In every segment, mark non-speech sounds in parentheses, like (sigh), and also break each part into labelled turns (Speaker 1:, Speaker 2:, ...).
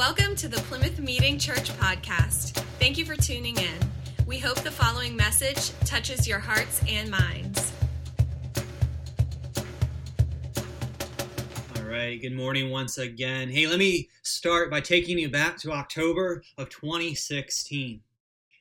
Speaker 1: Welcome to the Plymouth Meeting Church podcast. Thank you for tuning in. We hope the following message touches your hearts and minds.
Speaker 2: All right, good morning once again. Hey, let me start by taking you back to October of 2016.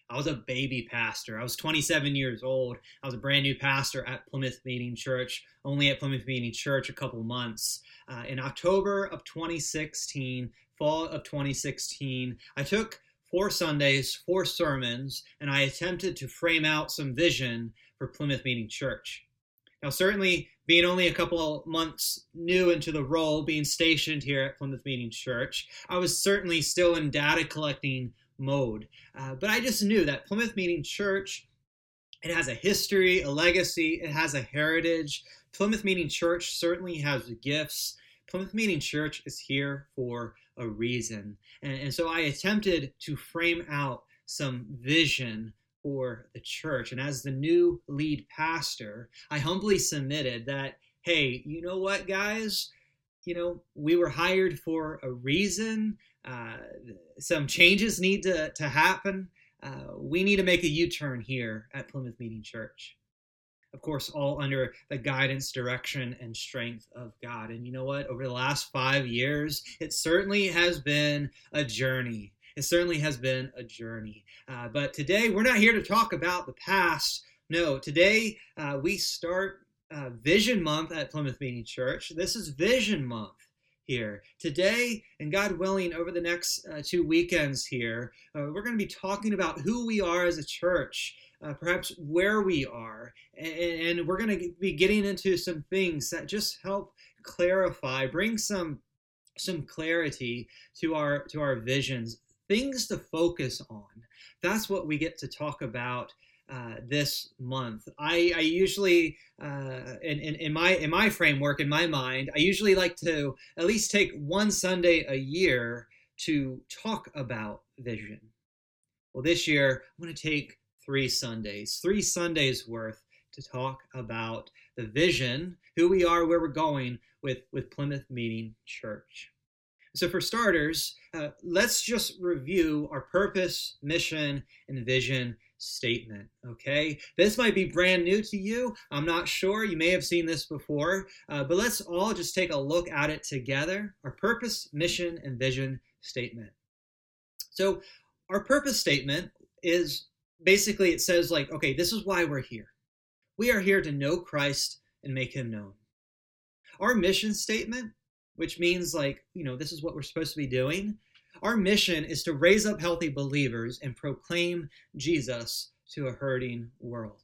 Speaker 2: I was a baby pastor. I was 27 years old. I was a brand new pastor at Plymouth Meeting Church, only at Plymouth Meeting Church a couple months. Uh, in October of 2016, fall of 2016, I took four Sundays, four sermons, and I attempted to frame out some vision for Plymouth Meeting Church. Now, certainly, being only a couple months new into the role, being stationed here at Plymouth Meeting Church, I was certainly still in data collecting mode. Uh, but I just knew that Plymouth Meeting Church, it has a history, a legacy, it has a heritage. Plymouth Meeting Church certainly has gifts. Plymouth Meeting Church is here for a reason. And, and so I attempted to frame out some vision for the church. And as the new lead pastor, I humbly submitted that, hey, you know what, guys? You know, we were hired for a reason. Uh, some changes need to, to happen. Uh, we need to make a U turn here at Plymouth Meeting Church of course, all under the guidance, direction, and strength of God. And you know what? Over the last five years, it certainly has been a journey. It certainly has been a journey. Uh, but today, we're not here to talk about the past. No, today uh, we start uh, Vision Month at Plymouth Meeting Church. This is Vision Month here. Today, and God willing, over the next uh, two weekends here, uh, we're going to be talking about who we are as a church uh, perhaps where we are. And, and we're going to be getting into some things that just help clarify, bring some some clarity to our to our visions, things to focus on. That's what we get to talk about uh, this month. I, I usually, uh, in, in, in, my in my framework, in my mind, I usually like to at least take one Sunday a year to talk about vision. Well, this year I'm going to take three Sundays, three Sundays worth to talk about the vision, who we are, where we're going with, with Plymouth Meeting Church. So, for starters, uh, let's just review our purpose, mission, and vision statement. Okay, this might be brand new to you. I'm not sure. You may have seen this before, uh, but let's all just take a look at it together. Our purpose, mission, and vision statement. So, our purpose statement is basically it says like okay this is why we're here we are here to know christ and make him known our mission statement which means like you know this is what we're supposed to be doing our mission is to raise up healthy believers and proclaim jesus to a hurting world.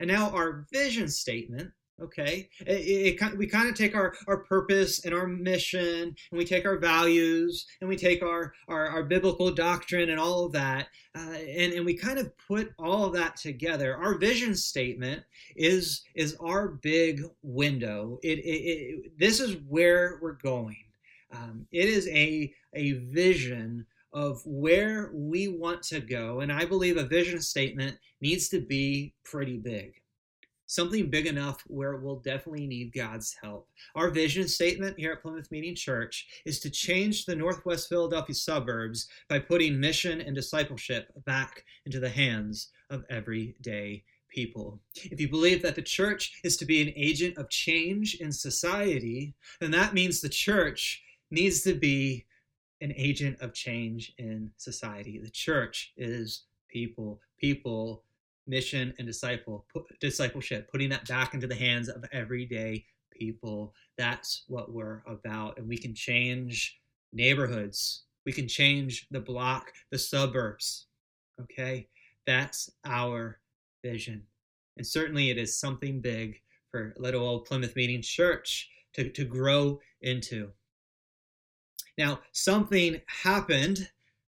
Speaker 2: And now our vision statement okay it, it, it, we kind of take our, our purpose and our mission and we take our values and we take our, our, our biblical doctrine and all of that uh, and, and we kind of put all of that together. Our vision statement is is our big window. It, it this is where we're going. Um, it is a a vision of where we want to go and i believe a vision statement needs to be pretty big something big enough where it will definitely need God's help. Our vision statement here at Plymouth Meeting Church is to change the Northwest Philadelphia suburbs by putting mission and discipleship back into the hands of everyday people. If you believe that the church is to be an agent of change in society, then that means the church needs to be an agent of change in society. The church is people. People mission and disciple discipleship, putting that back into the hands of everyday people. That's what we're about, and we can change neighborhoods. We can change the block, the suburbs. Okay, that's our vision, and certainly it is something big for little old Plymouth Meeting Church to, to grow into. Now, something happened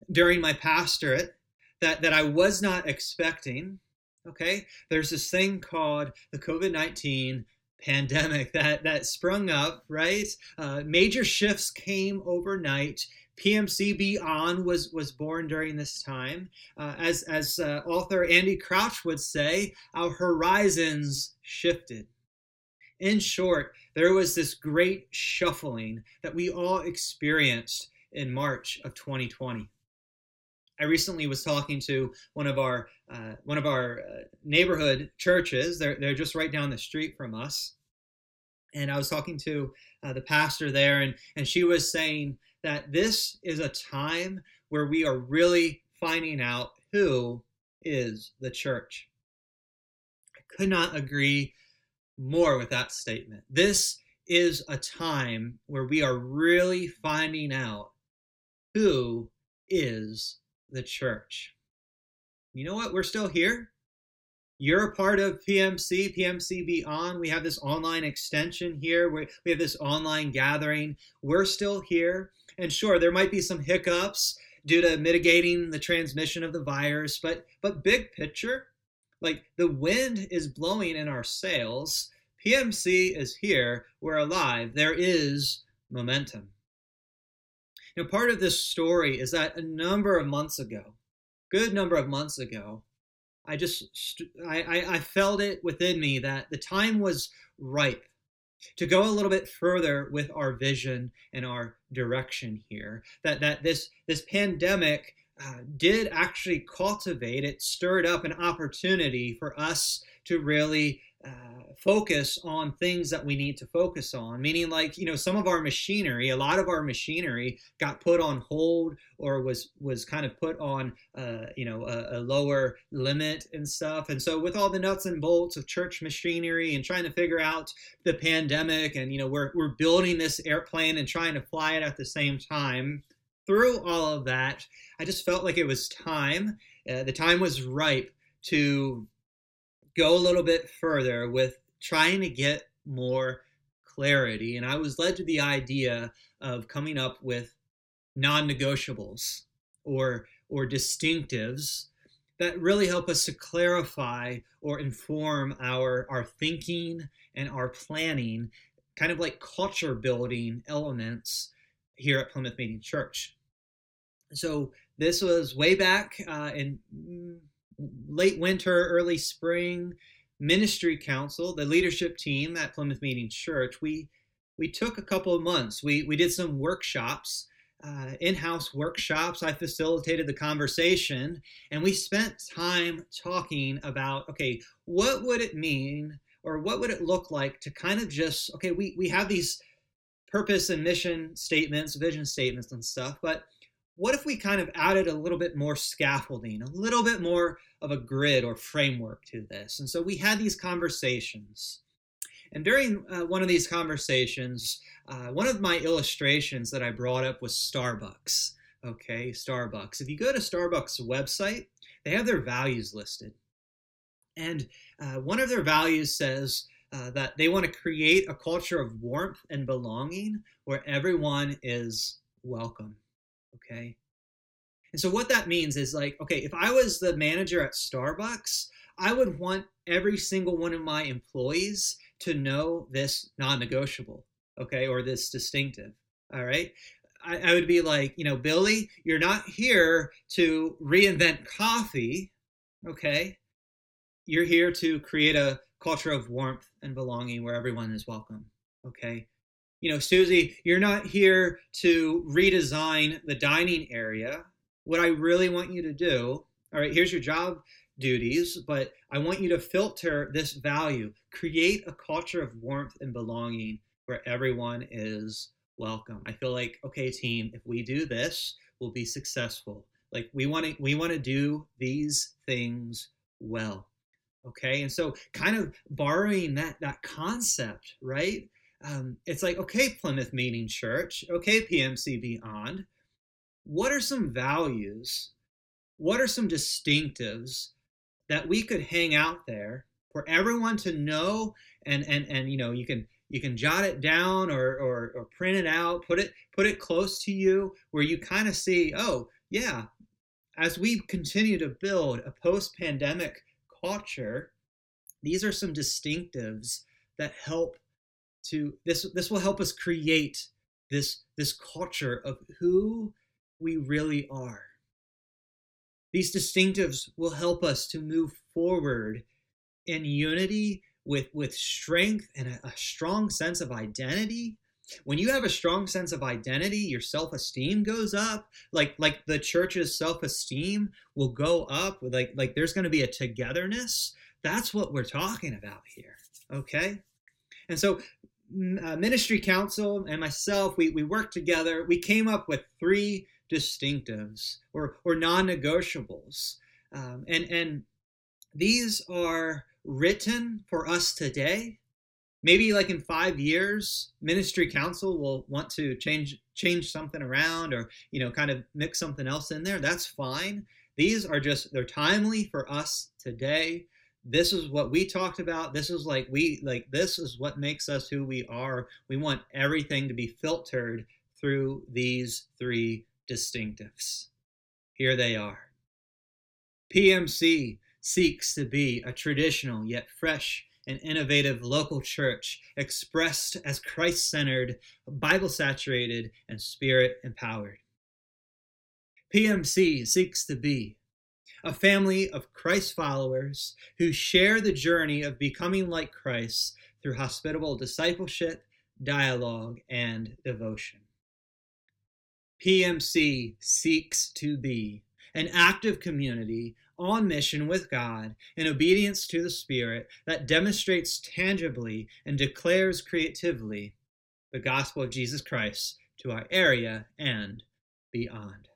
Speaker 2: during my pastorate that, that I was not expecting. Okay, there's this thing called the COVID 19 pandemic that, that sprung up, right? Uh, major shifts came overnight. PMC Beyond was, was born during this time. Uh, as as uh, author Andy Crouch would say, our horizons shifted. In short, there was this great shuffling that we all experienced in March of 2020. I recently was talking to one of our uh, one of our uh, neighborhood churches. They're they're just right down the street from us, and I was talking to uh, the pastor there, and and she was saying that this is a time where we are really finding out who is the church. I could not agree more with that statement. This is a time where we are really finding out who is the church. You know what? We're still here. You're a part of PMC, PMC Beyond. We have this online extension here. We, we have this online gathering. We're still here. And sure, there might be some hiccups due to mitigating the transmission of the virus, but but big picture, like the wind is blowing in our sails. PMC is here. We're alive. There is momentum. Now, part of this story is that a number of months ago, good number of months ago, I just I, I, I felt it within me that the time was ripe to go a little bit further with our vision and our direction here that that this this pandemic uh, did actually cultivate it stirred up an opportunity for us to really uh, focus on things that we need to focus on. Meaning like you know some of our machinery a lot of our machinery got put on hold or was was kind of put on uh, you know a, a, lower limit and stuff. And so with all the nuts and bolts of church machinery and trying to figure out the pandemic and you know we're, we're building this airplane and trying to fly it at the same time through all of that i just felt like it was time uh, the time was ripe to go a little bit further with trying to get more clarity. And I was led to the idea of coming up with non negotiables or, or distinctives that really help us to clarify or inform our, our thinking and our planning, kind of like culture building elements here at Plymouth Meeting Church. So this was way back uh, in mm, late winter, early spring, ministry council, the leadership team at Plymouth Meeting Church, we we took a couple of months. We we did some workshops, uh, in-house workshops. I facilitated the conversation, and we spent time talking about okay, what would it mean, or what would it look like to kind of just okay, we we have these purpose and mission statements, vision statements, and stuff, but what if we kind of added a little bit more scaffolding, a little bit more of a grid or framework to this? And so we had these conversations. And during uh, one of these conversations, uh, one of my illustrations that I brought up was Starbucks. Okay, Starbucks. If you go to Starbucks' website, they have their values listed. And uh, one of their values says uh, that they want to create a culture of warmth and belonging where everyone is welcome. Okay. And so what that means is like, okay, if I was the manager at Starbucks, I would want every single one of my employees to know this non negotiable, okay, or this distinctive. All right. I, I, would be like, you know, Billy, you're not here to reinvent coffee, okay? You're here to create a culture of warmth and belonging where everyone is welcome, okay? You know, Susie, you're not here to redesign the dining area. What I really want you to do, all right, here's your job duties, but I want you to filter this value, create a culture of warmth and belonging where everyone is welcome. I feel like, okay, team, if we do this, we'll be successful. Like we want to we want to do these things well. Okay? And so kind of borrowing that that concept, right? Um, it's like, okay, Plymouth Meeting Church, okay, PMC Beyond, what are some values? What are some distinctives that we could hang out there for everyone to know and and and you know you can you can jot it down or or, or print it out, put it put it close to you where you kind of see, oh yeah, as we continue to build a post-pandemic culture, these are some distinctives that help to this this will help us create this this culture of who we really are. These distinctives will help us to move forward in unity with with strength and a, a strong sense of identity. When you have a strong sense of identity your self-esteem goes up. Like like the church's self-esteem will go up. Like like there's going to be a togetherness. That's what we're talking about here okay? And so uh, ministry council and myself we, we worked together. We came up with three distinctives or or non-negotiables. Um, and and these are written for us today. Maybe like in five years ministry council will want to change change something around or you know kind of mix something else in there. That's fine. These are just they're timely for us today this is what we talked about. This is like we like this is what makes us who we are. We want everything to be filtered through these three distinctives. Here they are. Pmc seeks to be a traditional yet fresh and innovative local church expressed as Christ centered, Bible saturated, and spirit empowered. PMC seeks to be a family of Christ followers who share the journey of becoming like Christ through hospitable discipleship, dialogue, and devotion. PMC seeks to be an active community on mission with God in obedience to the Spirit that demonstrates tangibly and declares creatively the gospel of Jesus Christ to our area and beyond.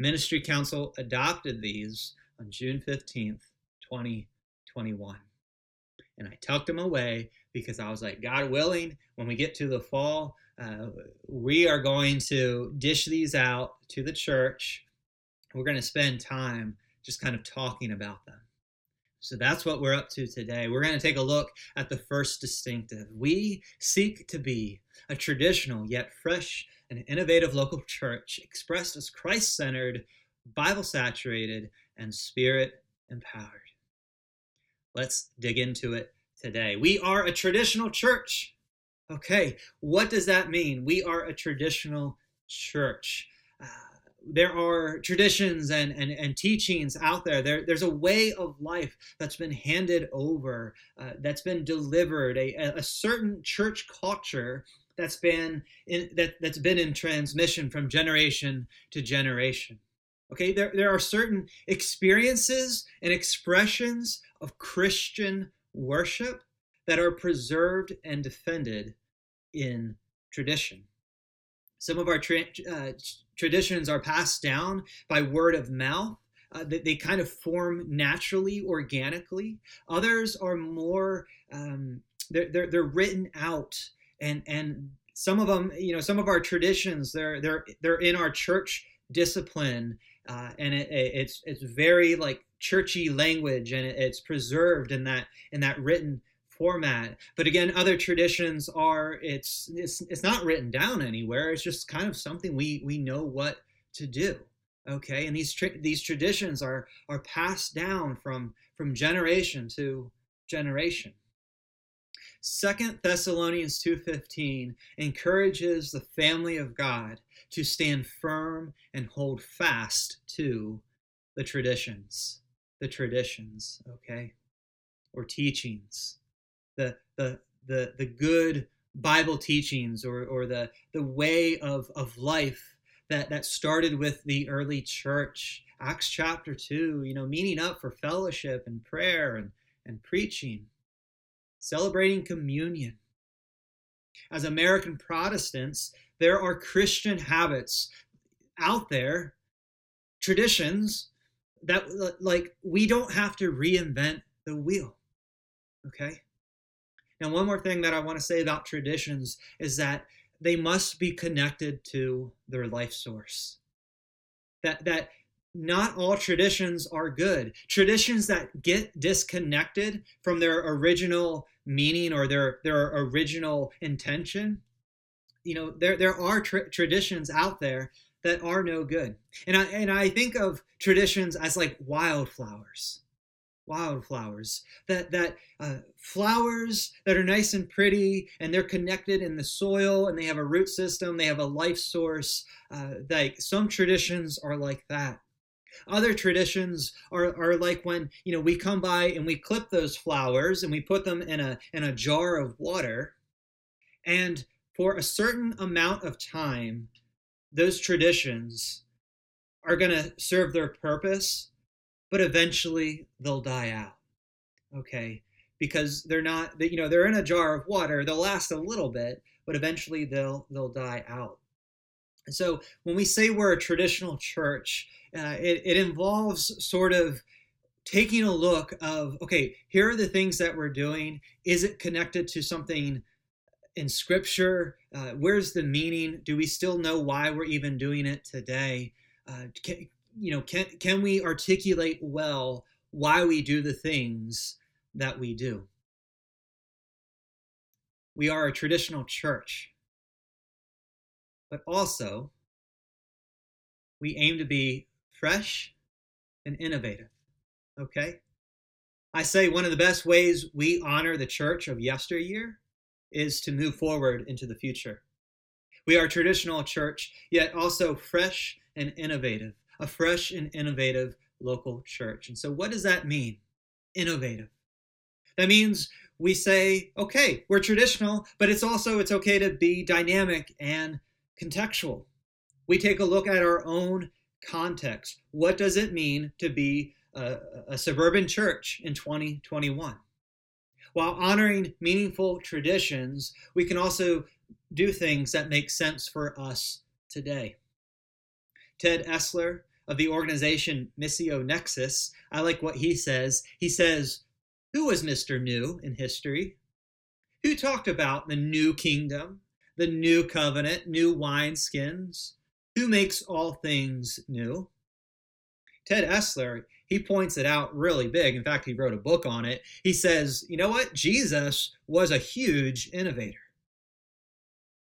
Speaker 2: Ministry Council adopted these on June 15th, 2021. And I tucked them away because I was like, God willing, when we get to the fall, uh, we are going to dish these out to the church. We're going to spend time just kind of talking about them. So that's what we're up to today. We're going to take a look at the first distinctive. We seek to be a traditional yet fresh and innovative local (laughs) church expressed as Christ centered, Bible saturated, and spirit empowered. Let's dig into it today. We are a traditional church. Okay, what does that mean? We are a traditional church. Uh, there are traditions and, and, and teachings out there. there. There's a way of life that's been handed over, uh, that's been delivered, a, a certain church culture that's been in that, that's been in transmission from generation to generation. Okay, there, there are certain experiences and expressions of Christian worship that are preserved and defended in tradition. Some of our tra- uh, traditions are passed down by word of mouth. Uh, they, they, kind of form naturally, organically. Others are more um, they're, they're they're written out, and and some of them, you know, some of our traditions they're they're they're in our church discipline, uh, and it, it's it's very like churchy language, and it's preserved in that in that written format. But again, other traditions are it's it's it's not written down anywhere. It's just kind of something we we know what to do. Okay, and these tra- these traditions are are passed down from from generation to generation. Second Thessalonians 2:15 encourages the family of God to stand firm and hold fast to the traditions. The traditions, okay? Or teachings the the the the good Bible teachings or or the the way of of life that that started with the early church. Acts chapter two, you know, meeting up for fellowship and prayer and and preaching, celebrating communion. As American Protestants, there are Christian habits out there, traditions that like we don't have to reinvent the wheel. Okay? And one more thing that I want to say about traditions is that they must be connected to their life source. That that not all traditions are good. Traditions that get disconnected from their original meaning or their their original intention, you know, there there are tra- traditions out there that are no good. And I and I think of traditions as like wildflowers wildflowers that that uh, flowers that are nice and pretty and they're connected in the soil and they have a root system they have a life source uh, like some traditions are like that other traditions are, are like when you know we come by and we clip those flowers and we put them in a in a jar of water and for a certain amount of time, those traditions are going to serve their purpose, but eventually they'll die out. Okay? Because they're not, you know, they're in a jar of water. They'll last a little bit, but eventually they'll they'll die out. And so when we say we're a traditional church, uh, it, it involves sort of taking a look of okay here are the things that we're doing. Is it connected to something in scripture? Uh, where's the meaning? Do we still know why we're even doing it today? Uh, can, you know can, can we articulate well why we do the things that we do? We are a traditional church but also we aim to be fresh and innovative Okay? I say one of the best ways we honor the church of yesteryear is to move forward into the future. We are a traditional church, yet also fresh and innovative, a fresh and innovative local church. And so, what does that mean? Innovative. That means we say, okay, we're traditional, but it's also it's okay to be dynamic and contextual. We take a look at our own context. What does it mean to be a, a suburban church in 2021. While honoring meaningful traditions, we can also do things that make sense for us today. Ted Esler of the organization Missio Nexus, I like what he says. He says, Who was Mr. New in history? Who talked about the new kingdom, the new covenant, new wineskins? Who makes all things new? Ted Esler, he points it out really big. In fact, he wrote a book on it. He says, you know what? Jesus was a huge innovator.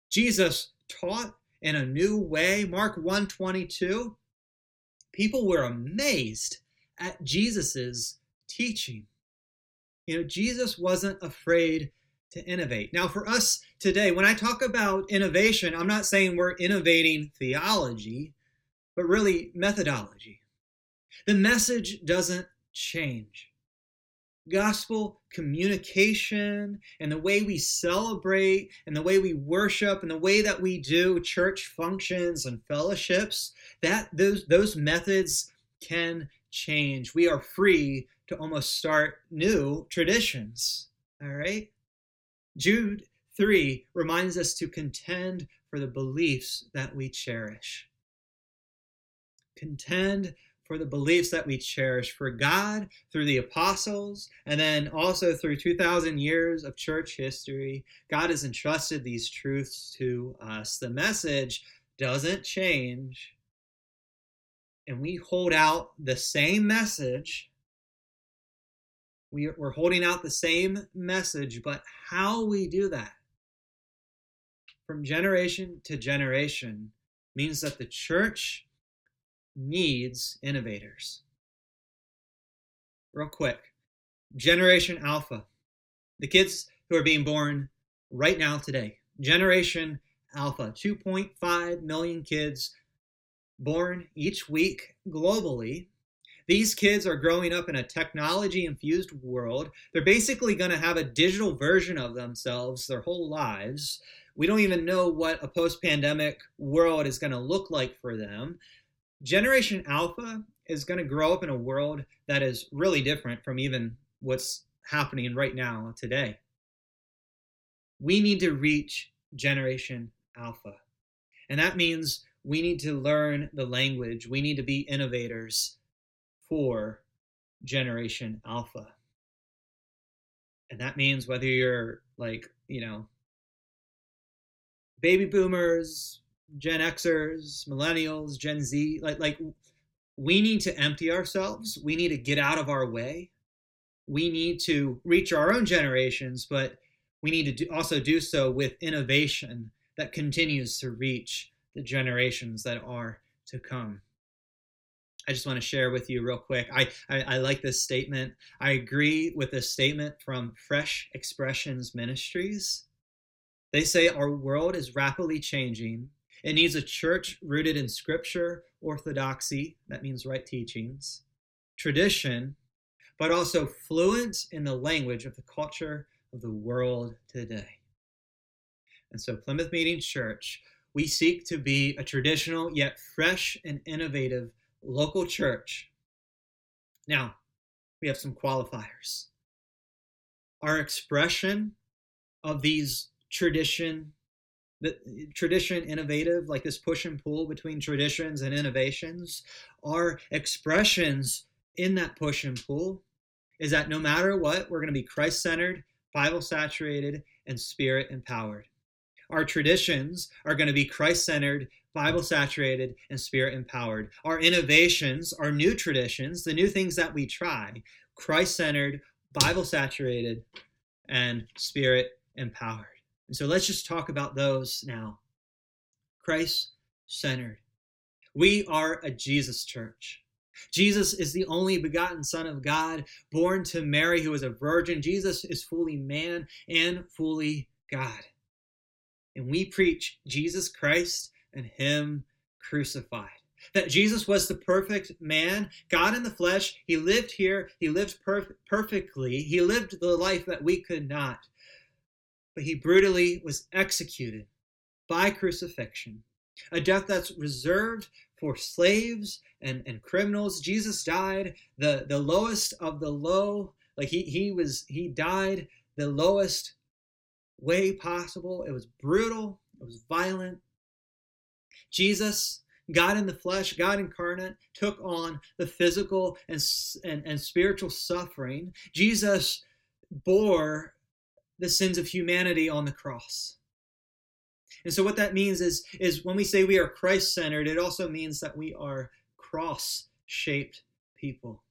Speaker 2: Jesus taught in a new way. Mark 122. People were amazed at Jesus's teaching. You know, Jesus wasn't afraid to innovate. Now, for us today, when I talk about innovation, I'm not saying we're innovating theology, but really methodology. The message doesn't change. Gospel communication and the way we celebrate and the way we worship and the way that we do church functions and fellowships, that those those methods can change. We are free to almost start new traditions. All right? Jude 3 reminds us to contend for the beliefs that we cherish. Contend for the beliefs that we cherish for God through the apostles and then also through 2,000 years of church history. God has entrusted these truths to us. The message doesn't change, and we hold out the same message. We, we're holding out the same message, but how we do that from generation to generation means that the church needs innovators. Real quick Generation Alpha, the kids who are being born right now today. Generation Alpha, 2.5 million kids born each week globally. These kids are growing up in a technology infused world. They're basically going to have a digital version of themselves their whole lives. We don't even know what a post pandemic world is going to look like for them. Generation Alpha is going to grow up in a world that is really different from even what's happening right now today. We need to reach Generation Alpha. And that means we need to learn the language. We need to be innovators for Generation Alpha. And that means whether you're like, you know, baby boomers, Gen Xers, millennials, Gen Z, like like we need to empty ourselves. We need to get out of our way. We need to reach our own generations, but we need to do, also do so with innovation that continues to reach the generations that are to come. I just want to share with you real quick. I, I, I like this statement. I agree with this statement from Fresh Expressions Ministries. They say our world is rapidly changing it needs a church rooted in scripture, orthodoxy, that means right teachings, tradition, but also fluent in the language of the culture of the world today. And so, Plymouth Meeting Church, we seek to be a traditional yet fresh and innovative local church. Now, we have some qualifiers. Our expression of these tradition the tradition innovative like this push and pull between traditions and innovations are expressions in that push and pull is that no matter what we're going to be christ-centered bible saturated and spirit empowered our traditions are going to be christ-centered bible saturated and spirit empowered our innovations our new traditions the new things that we try christ-centered bible saturated and spirit empowered and so let's just talk about those now. Christ centered. We are a Jesus church. Jesus is the only begotten Son of God, born to Mary, who is a virgin. Jesus is fully man and fully God. And we preach Jesus Christ and Him crucified. That Jesus was the perfect man, God in the flesh. He lived here, He lived perf- perfectly, He lived the life that we could not but he brutally was executed by crucifixion, a death that's reserved for slaves and, and criminals. Jesus died the, the lowest of the low. Like he, he was he died the lowest way possible. It was brutal, it was violent. Jesus, God in the flesh, God incarnate, took on the physical and, and, and spiritual suffering. Jesus bore the sins of humanity on the cross. And so what that means is is when we say we are Christ-centered, it also means that we are cross-shaped people.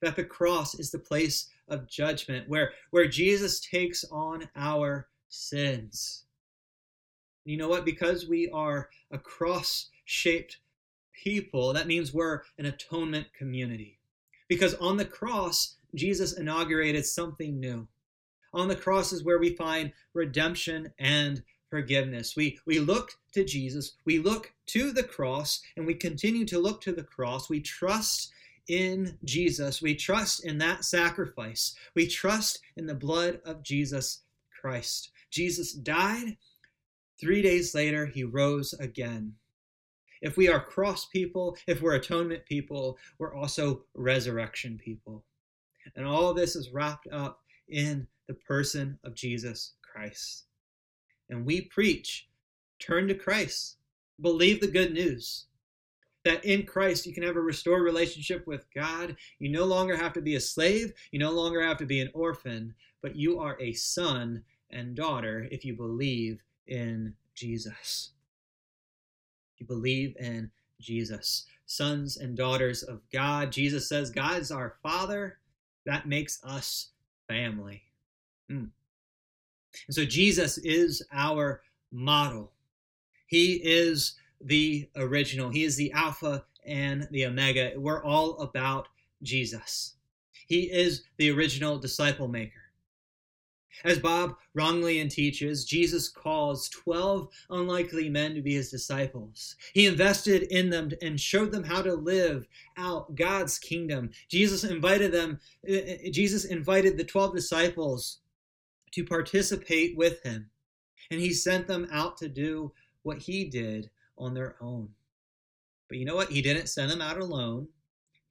Speaker 2: That the cross is the place of judgment where where Jesus takes on our sins. You know what? Because we are a cross-shaped people, that means we're an atonement community. Because on the cross, Jesus inaugurated something new on the cross is where we find redemption and forgiveness. We, we look to Jesus, we look to the cross, and we continue to look to the cross. We trust in Jesus, we trust in that sacrifice, we trust in the blood of Jesus Christ. Jesus died. Three days later, he rose again. If we are cross people, if we're atonement people, we're also resurrection people. And all this is wrapped up in the person of Jesus Christ. And we preach turn to Christ, believe the good news that in Christ you can have a restored relationship with God. You no longer have to be a slave, you no longer have to be an orphan, but you are a son and daughter if you believe in Jesus. You believe in Jesus. Sons and daughters of God. Jesus says God is our Father. That makes us family. Mm. And so Jesus is our model. He is the original. He is the Alpha and the Omega. We're all about Jesus. He is the original disciple maker. As Bob Rognlien teaches, Jesus calls 12 unlikely men to be his disciples. He invested in them and showed them how to live out God's kingdom. Jesus invited them, eh, eh, Jesus invited the 12 disciples to participate with him. And he sent them out to do what he did on their own. But you know what? He didn't send them out alone,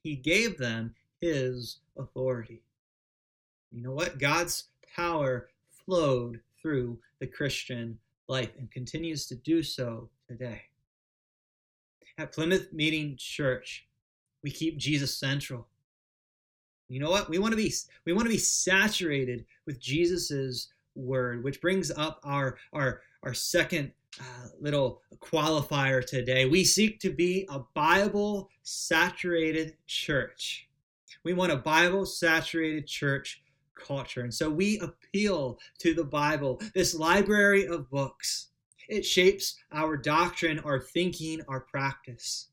Speaker 2: he gave them his authority. You know what? God's power flowed through the Christian life and continues to do so today. At Plymouth Meeting Church, we keep Jesus central. You know what? We want to be we want to be saturated with Jesus's word, which brings up our our our second uh, little qualifier today. We seek to be a Bible saturated church. We want a Bible saturated church culture. And so we appeal to the Bible, this library of books. It shapes our doctrine, our thinking, our practice.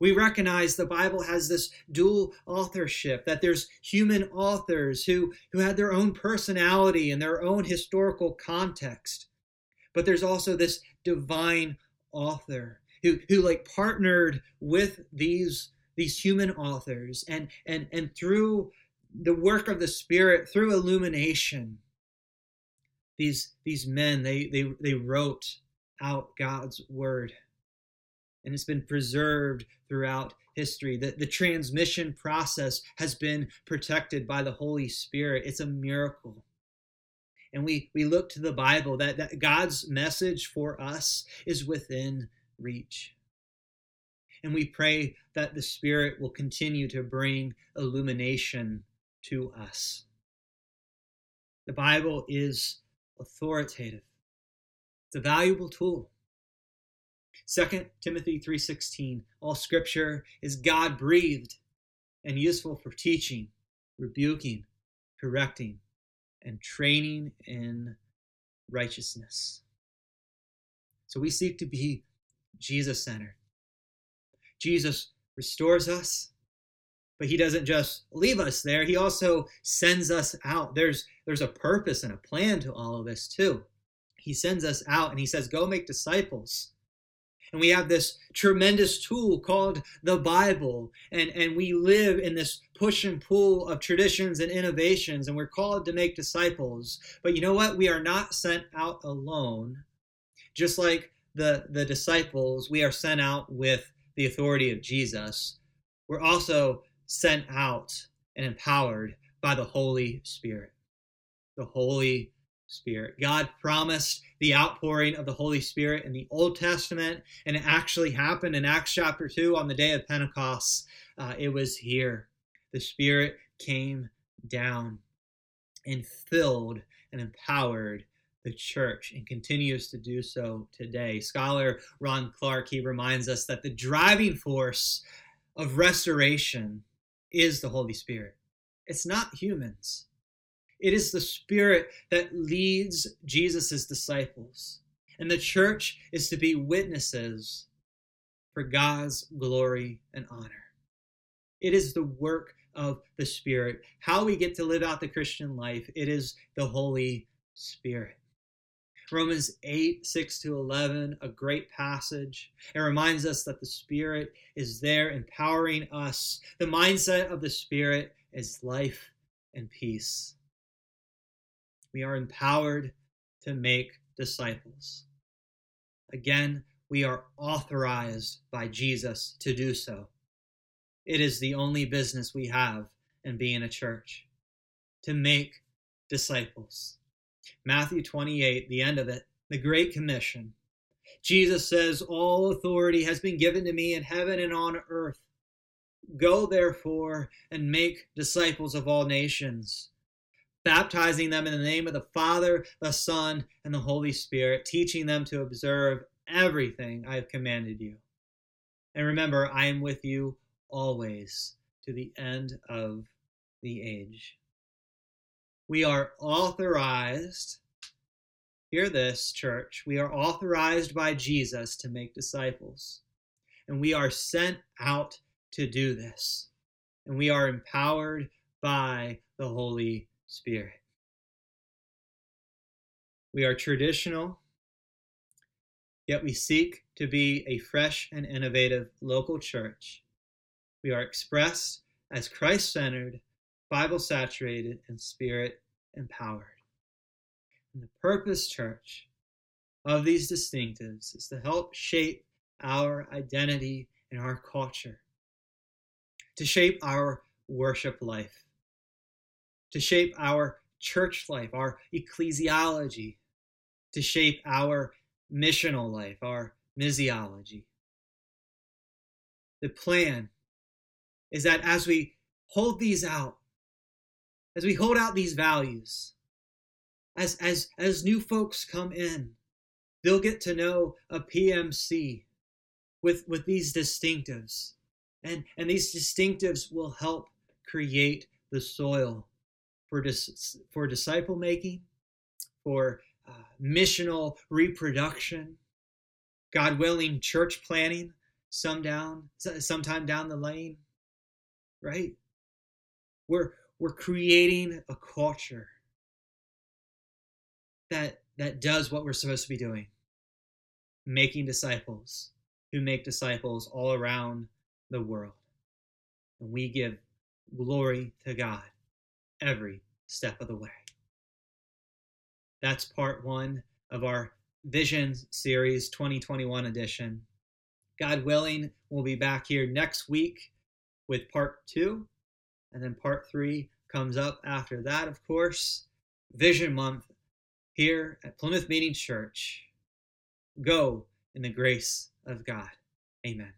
Speaker 2: We recognize the Bible has this dual authorship, that there's human authors who, who had their own personality and their own historical context. But there's also this divine author who, who like partnered with these, these human authors and, and, and through the work of the Spirit, through illumination, these these men they they they wrote out God's word and it's been preserved throughout history. The, the transmission process has been protected by the Holy Spirit. It's a miracle. And we, we look to the Bible that, that God's message for us is within reach. And we pray that the Spirit will continue to bring illumination to us. The Bible is authoritative. It's a valuable tool. 2 Timothy 3:16 All scripture is God-breathed and useful for teaching, rebuking, correcting, and training in righteousness. So we seek to be Jesus-centered. Jesus restores us, but he doesn't just leave us there. He also sends us out. There's there's a purpose and a plan to all of this too. He sends us out and he says, "Go make disciples." And we have this tremendous tool called the Bible. And, and we live in this push and pull of traditions and innovations, and we're called to make disciples. But you know what? We are not sent out alone. Just like the, the disciples, we are sent out with the authority of Jesus. We're also sent out and empowered by the Holy Spirit. The Holy Spirit. God promised the outpouring of the Holy Spirit in the Old Testament, and it actually happened in Acts chapter 2 on the day of Pentecost. Uh, it was here. The Spirit came down and filled and empowered the church and continues to do so today. Scholar Ron Clark, he reminds us that the driving force of restoration is the Holy Spirit. It's not humans. It is the Spirit that leads Jesus' disciples. And the church is to be witnesses for God's glory and honor. It is the work of the Spirit. How we get to live out the Christian life, it is the Holy Spirit. Romans 8, 6 to 11, a great passage. It reminds us that the Spirit is there empowering us. The mindset of the Spirit is life and peace. We are empowered to make disciples. Again, we are authorized by Jesus to do so. It is the only business we have in being a church to make disciples. Matthew 28, the end of it, the Great Commission. Jesus says, All authority has been given to me in heaven and on earth. Go therefore and make disciples of all nations baptizing them in the name of the Father, the Son, and the Holy Spirit, teaching them to observe everything I have commanded you. And remember, I am with you always to the end of the age. We are authorized, hear this, church, we are authorized by Jesus to make disciples. And we are sent out to do this. And we are empowered by the Holy Spirit. We are traditional, yet we seek to be a fresh and innovative local church. We are expressed as Christ centered, Bible saturated, and Spirit empowered. And the purpose, church, of these distinctives is to help shape our identity and our culture, to shape our worship life to shape our church life, our ecclesiology, to shape our missional life, our missiology. The plan is that as we hold these out, as we hold out these values, as as as new folks come in, they'll get to know a PMC with with these distinctives. And and these distinctives will help create the soil for, dis- for disciple making, for uh, missional reproduction, God willing, church planning some down, sometime down the lane, right? We're, we're creating a culture that, that does what we're supposed to be doing making disciples who make disciples all around the world. And we give glory to God every step of the way. That's part one of our Vision Series 2021 edition. God willing, we'll be back here next week with part two. And then part three comes up after that, of course. Vision Month here at Plymouth Meeting Church. Go in the grace of God. Amen.